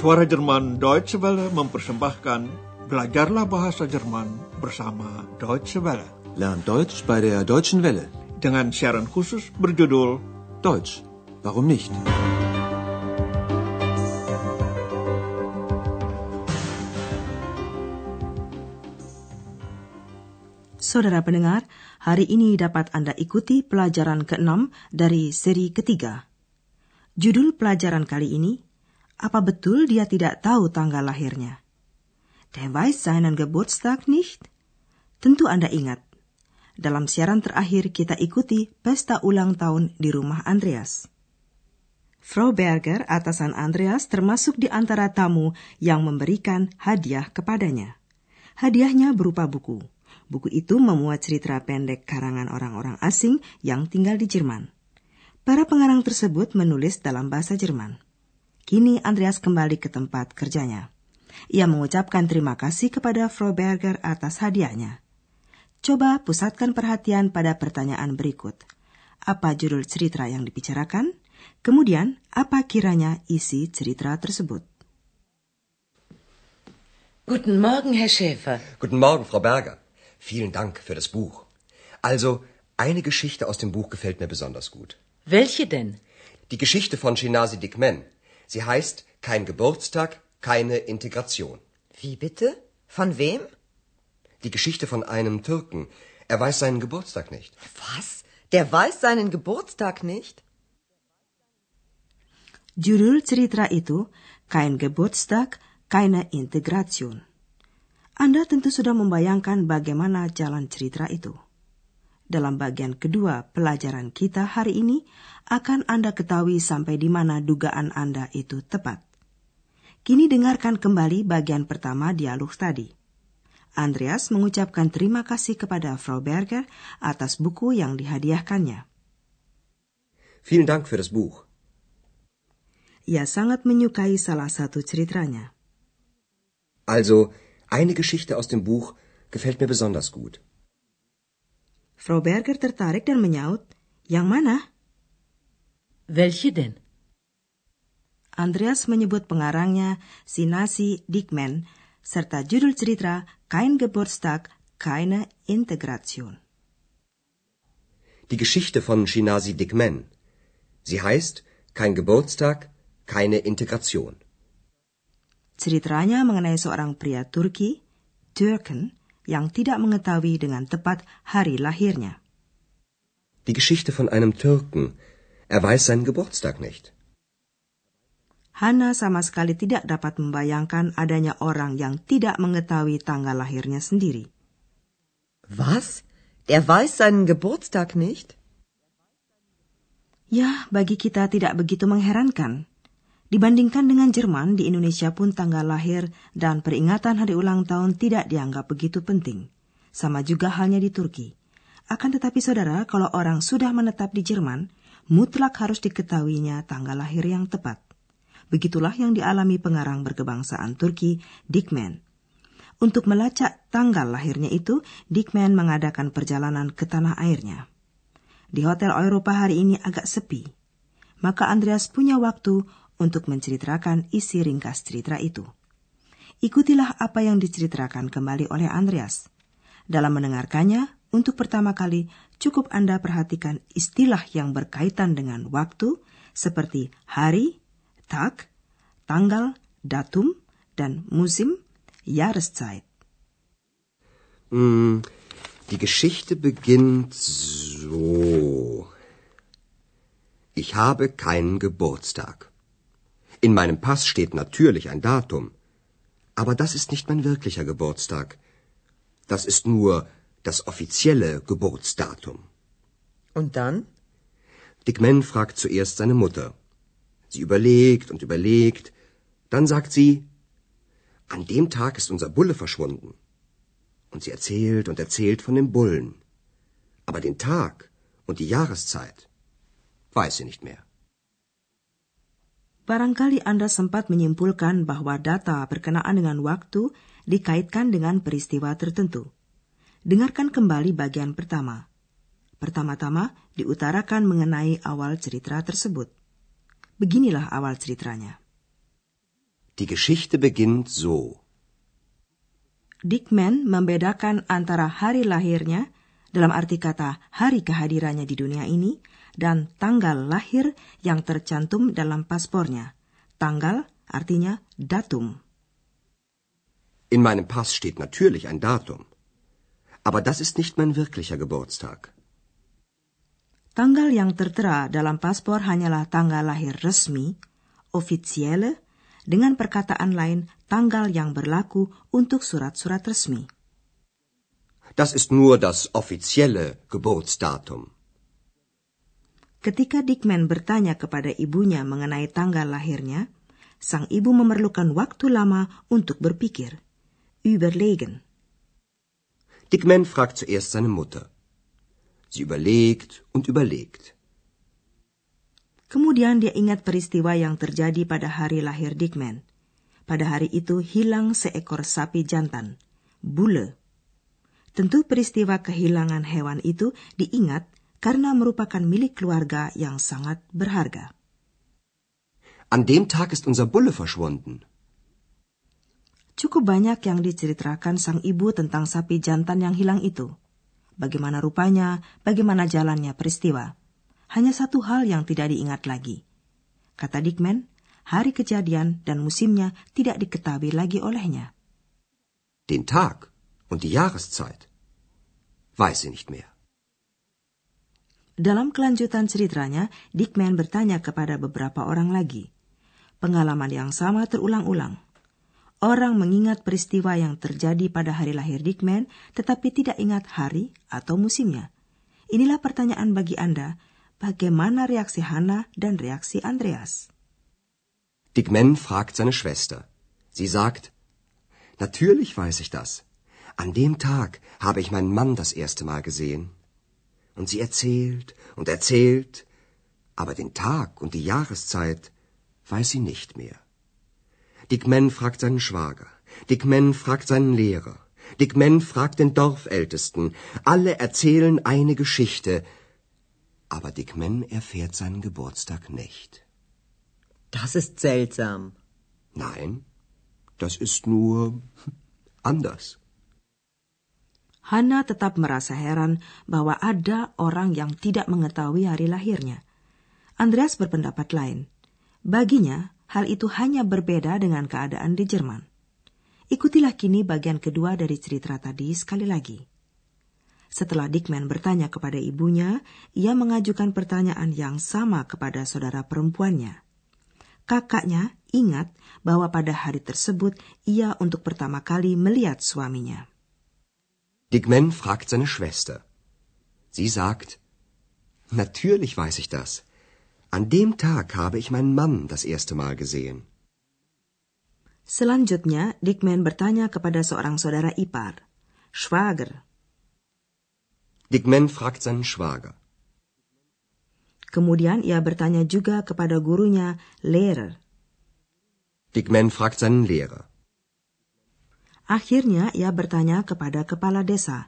Suara Jerman Deutsche Welle mempersembahkan Belajarlah Bahasa Jerman bersama Deutsche Welle. Lernt Deutsch bei der Deutschen Welle. Dengan siaran khusus berjudul Deutsch, warum nicht? Saudara pendengar, hari ini dapat Anda ikuti pelajaran ke-6 dari seri ketiga. Judul pelajaran kali ini, apa betul dia tidak tahu tanggal lahirnya? Der weiß seinen Geburtstag nicht? Tentu Anda ingat, dalam siaran terakhir kita ikuti pesta ulang tahun di rumah Andreas. Frau Berger, atasan Andreas, termasuk di antara tamu yang memberikan hadiah kepadanya. Hadiahnya berupa buku. Buku itu memuat cerita pendek karangan orang-orang asing yang tinggal di Jerman. Para pengarang tersebut menulis dalam bahasa Jerman. Kini Andreas kembali ke tempat kerjanya. Ia mengucapkan terima kasih kepada Frau Berger atas hadiahnya. Coba pusatkan perhatian pada pertanyaan berikut. Apa judul cerita yang dibicarakan? Kemudian, apa kiranya isi cerita tersebut? Guten Morgen, Herr Schäfer. Guten Morgen, Frau Berger. Vielen Dank für das Buch. Also, eine Geschichte aus dem Buch gefällt mir besonders gut. Welche denn? Die Geschichte von Shinasi Dikmen. Sie heißt Kein Geburtstag, keine Integration. Wie bitte? Von wem? Die Geschichte von einem Türken. Er weiß seinen Geburtstag nicht. Was? Der weiß seinen Geburtstag nicht? Judul cerita itu Kein Geburtstag, keine Integration. Anda tentu sudah membayangkan bagaimana jalan cerita itu. Dalam bagian kedua pelajaran kita hari ini, akan Anda ketahui sampai di mana dugaan Anda itu tepat. Kini dengarkan kembali bagian pertama dialog tadi. Andreas mengucapkan terima kasih kepada Frau Berger atas buku yang dihadiahkannya. Vielen Dank für das Buch. Ia sangat menyukai salah satu ceritanya. Also, eine Geschichte aus dem Buch gefällt mir besonders gut. Frau Berger tertarik dan menyaut, "Yang mana?" Welche denn? Andreas menyebut pengarangnya Sinasi Dickman serta judul cerita Kein Geburtstag, keine Integration. Die Geschichte von Shinasi Dikmen. Sie heißt Kein Geburtstag, keine Integration. Ceritanya mengenai seorang pria Turki, Türken, yang tidak mengetahui dengan tepat hari lahirnya. Die Geschichte von einem Türken. Er weiß seinen Geburtstag nicht. Hana sama sekali tidak dapat membayangkan adanya orang yang tidak mengetahui tanggal lahirnya sendiri. Was? Der weiß seinen Geburtstag nicht? Ya, bagi kita tidak begitu mengherankan. Dibandingkan dengan Jerman, di Indonesia pun tanggal lahir dan peringatan hari ulang tahun tidak dianggap begitu penting. Sama juga halnya di Turki. Akan tetapi saudara, kalau orang sudah menetap di Jerman, mutlak harus diketahuinya tanggal lahir yang tepat. Begitulah yang dialami pengarang berkebangsaan Turki, Dickman. Untuk melacak tanggal lahirnya itu, Dickman mengadakan perjalanan ke tanah airnya. Di hotel Eropa hari ini agak sepi. Maka Andreas punya waktu untuk menceritakan isi ringkas cerita itu. Ikutilah apa yang diceritakan kembali oleh Andreas. Dalam mendengarkannya, untuk pertama kali cukup Anda perhatikan istilah yang berkaitan dengan waktu seperti hari, tag, tanggal, datum, dan musim, Jahreszeit. Hm, die Geschichte beginnt so. Ich habe keinen Geburtstag. In meinem Pass steht natürlich ein Datum. Aber das ist nicht mein wirklicher Geburtstag. Das ist nur das offizielle Geburtsdatum. Und dann? Dick Man fragt zuerst seine Mutter. Sie überlegt und überlegt. Dann sagt sie, an dem Tag ist unser Bulle verschwunden. Und sie erzählt und erzählt von dem Bullen. Aber den Tag und die Jahreszeit weiß sie nicht mehr. Barangkali Anda sempat menyimpulkan bahwa data berkenaan dengan waktu dikaitkan dengan peristiwa tertentu. Dengarkan kembali bagian pertama. Pertama-tama diutarakan mengenai awal cerita tersebut. Beginilah awal ceritanya. Die Geschichte beginnt so. Dickman membedakan antara hari lahirnya dalam arti kata hari kehadirannya di dunia ini dan tanggal lahir yang tercantum dalam paspornya. Tanggal artinya datum. In meinem Pass steht natürlich ein Datum. Aber das ist nicht mein wirklicher Geburtstag. Tanggal yang tertera dalam paspor hanyalah tanggal lahir resmi, ofisielle, dengan perkataan lain tanggal yang berlaku untuk surat-surat resmi. Das ist nur das offizielle Geburtsdatum. Ketika Dickman bertanya kepada ibunya mengenai tanggal lahirnya, sang ibu memerlukan waktu lama untuk berpikir. Überlegen. Dickman fragt zuerst seine Mutter. Sie überlegt und überlegt. Kemudian dia ingat peristiwa yang terjadi pada hari lahir Dickman. Pada hari itu hilang seekor sapi jantan, bule. Tentu peristiwa kehilangan hewan itu diingat karena merupakan milik keluarga yang sangat berharga. An dem Tag ist unser Bulle verschwunden. Cukup banyak yang diceritakan sang ibu tentang sapi jantan yang hilang itu. Bagaimana rupanya, bagaimana jalannya peristiwa. Hanya satu hal yang tidak diingat lagi. Kata Dickman, hari kejadian dan musimnya tidak diketahui lagi olehnya. Den Tag und die Jahreszeit weiß sie nicht mehr. Dalam kelanjutan ceritanya, Dickman bertanya kepada beberapa orang lagi. Pengalaman yang sama terulang-ulang. Orang mengingat peristiwa yang terjadi pada hari lahir Dickman, tetapi tidak ingat hari atau musimnya. Inilah pertanyaan bagi Anda Bagaimana reaksi Hannah dan reaksi Andreas? Dickman fragt seine Schwester. Sie sagt, Natürlich weiß ich das. An dem Tag habe ich meinen Mann das erste Mal gesehen. Und sie erzählt und erzählt, aber den Tag und die Jahreszeit weiß sie nicht mehr. Dickman fragt seinen Schwager. Dickman fragt seinen Lehrer. Dickman fragt den Dorfältesten. Alle erzählen eine Geschichte, aber Dick Men erfährt seinen Geburtstag nicht. Das ist seltsam. Nein, das ist nur anders. Hana tetap merasa heran bahwa ada orang yang tidak mengetahui hari lahirnya. Andreas berpendapat lain. Baginya, hal itu hanya berbeda dengan keadaan di Jerman. Ikutilah kini bagian kedua dari cerita tadi sekali lagi. Setelah Dickman bertanya kepada ibunya, ia mengajukan pertanyaan yang sama kepada saudara perempuannya. Kakaknya ingat bahwa pada hari tersebut ia untuk pertama kali melihat suaminya. Dickman fragt seine Schwester. Sie sagt, Natürlich weiß ich das. An dem Tag habe ich meinen Mann das erste Mal gesehen. Selanjutnya, Dickman bertanya kepada seorang saudara ipar, Schwager, Dickman fragt seinen Schwager. Kemudian ia bertanya juga kepada gurunya, Lehrer. Dickman fragt seinen Lehrer. Akhirnya ia bertanya kepada kepala desa,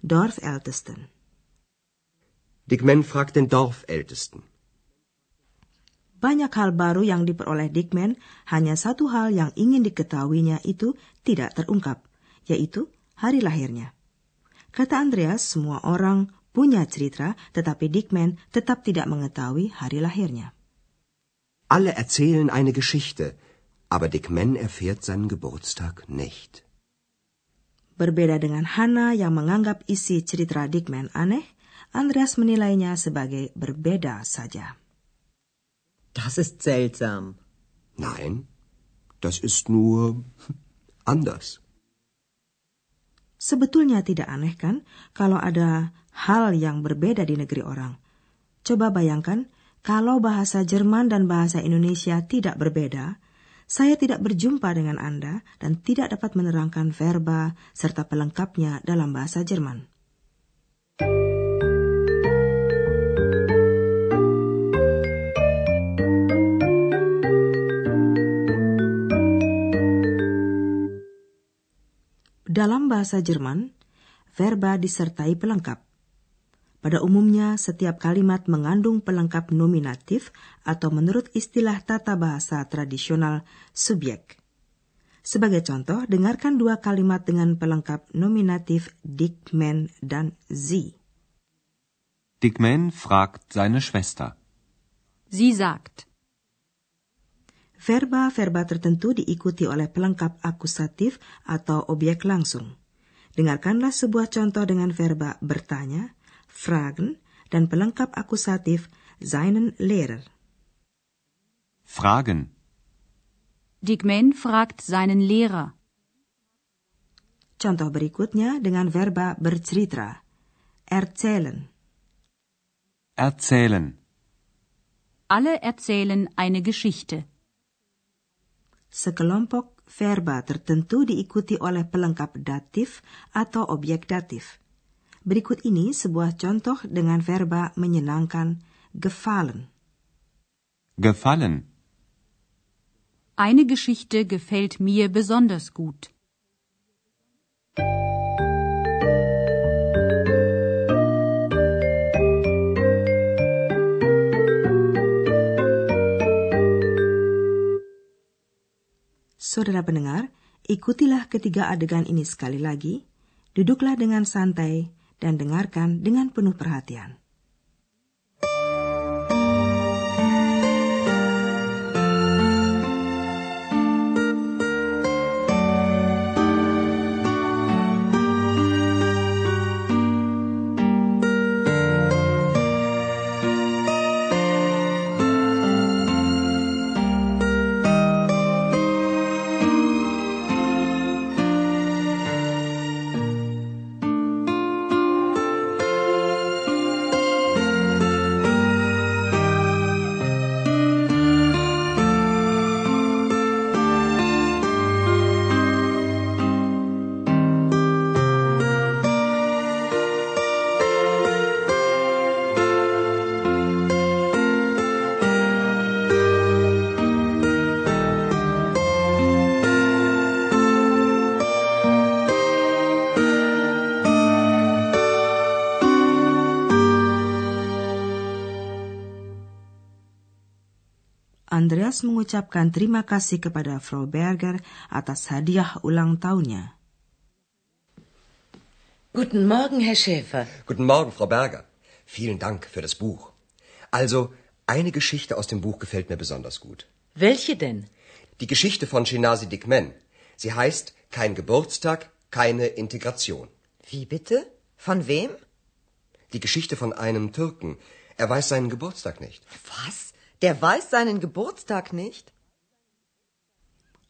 Dorfältesten. Dickman fragt den Dorfältesten. Banyak hal baru yang diperoleh Dickman, hanya satu hal yang ingin diketahuinya itu tidak terungkap, yaitu hari lahirnya. Kata Andreas, semua orang punya cerita, tetapi Dickman tetap tidak mengetahui hari lahirnya. Alle erzählen eine Geschichte, aber Dickman erfährt seinen Geburtstag nicht. Berbeda dengan Hannah yang menganggap isi cerita Dickman aneh, Andreas menilainya sebagai berbeda saja. Das ist seltsam. Nein, das ist nur anders. Sebetulnya tidak aneh kan kalau ada hal yang berbeda di negeri orang. Coba bayangkan kalau bahasa Jerman dan bahasa Indonesia tidak berbeda, saya tidak berjumpa dengan Anda dan tidak dapat menerangkan verba serta pelengkapnya dalam bahasa Jerman. Dalam bahasa Jerman, verba disertai pelengkap. Pada umumnya, setiap kalimat mengandung pelengkap nominatif atau menurut istilah tata bahasa tradisional subjek. Sebagai contoh, dengarkan dua kalimat dengan pelengkap nominatif Dick, Man, dan Sie. Dick Man fragt seine Schwester. Sie sagt. Verba-verba tertentu diikuti oleh pelengkap akusatif atau objek langsung. Dengarkanlah sebuah contoh dengan verba bertanya, fragen, dan pelengkap akusatif seinen Lehrer. Fragen. Dickman fragt seinen Lehrer. Contoh berikutnya dengan verba bercerita, erzählen. Erzählen. Alle erzählen eine Geschichte. Sekelompok verba tertentu diikuti oleh pelengkap datif atau objek datif. Berikut ini sebuah contoh dengan verba menyenangkan gefallen. Gefallen. Eine Geschichte gefällt mir besonders gut. Saudara pendengar, ikutilah ketiga adegan ini sekali lagi. Duduklah dengan santai dan dengarkan dengan penuh perhatian. Andreas mengucapkan terima kasih kepada Frau Berger atas hadiah ulang tahunnya. Guten Morgen, Herr Schäfer. Guten Morgen, Frau Berger. Vielen Dank für das Buch. Also, eine Geschichte aus dem Buch gefällt mir besonders gut. Welche denn? Die Geschichte von Shinasi Dikmen. Sie heißt Kein Geburtstag, keine Integration. Wie bitte? Von wem? Die Geschichte von einem Türken. Er weiß seinen Geburtstag nicht. Was? Der weiß seinen Geburtstag nicht?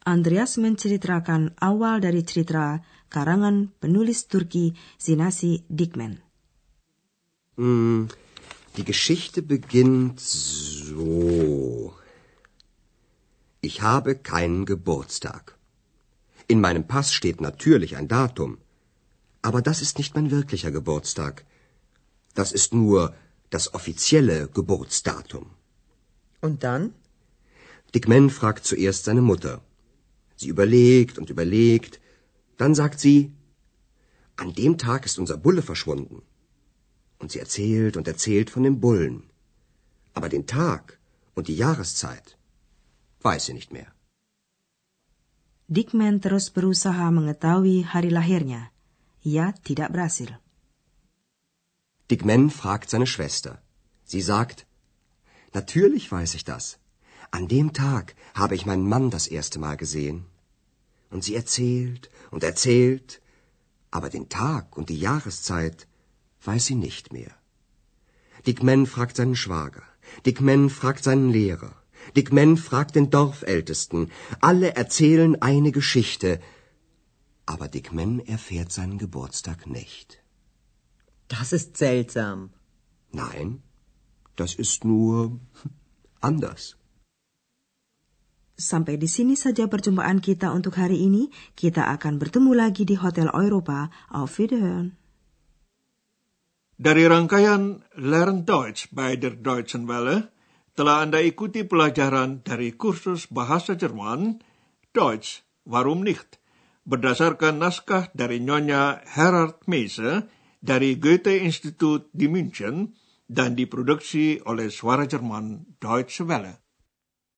Andreas menceritakan awal dari cerita karangan penulis Turki Sinasi Dikmen. Hm, die Geschichte beginnt so. Ich habe keinen Geburtstag. In meinem Pass steht natürlich ein Datum. Aber das ist nicht mein wirklicher Geburtstag. Das ist nur das offizielle Geburtsdatum. Und dann? Dick Man fragt zuerst seine Mutter. Sie überlegt und überlegt. Dann sagt sie, an dem Tag ist unser Bulle verschwunden. Und sie erzählt und erzählt von dem Bullen. Aber den Tag und die Jahreszeit weiß sie nicht mehr. Dickman terus berusaha mengetahui hari lahirnya. Ia tidak berhasil. Dick Man fragt seine Schwester. Sie sagt, Natürlich weiß ich das. An dem Tag habe ich meinen Mann das erste Mal gesehen. Und sie erzählt und erzählt, aber den Tag und die Jahreszeit weiß sie nicht mehr. Dick Men fragt seinen Schwager, Dick Men fragt seinen Lehrer, Dick Men fragt den Dorfältesten, alle erzählen eine Geschichte, aber Dick Men erfährt seinen Geburtstag nicht. Das ist seltsam. Nein, das ist nur anders. Sampai di sini saja perjumpaan kita untuk hari ini. Kita akan bertemu lagi di Hotel Europa. Auf Wiederhören. Dari rangkaian Learn Deutsch by der Deutschen Welle, telah Anda ikuti pelajaran dari kursus bahasa Jerman, Deutsch, warum nicht, berdasarkan naskah dari Nyonya Herard Meise dari Goethe Institut di München, dan diproduksi oleh Suara Jerman Deutsche Welle.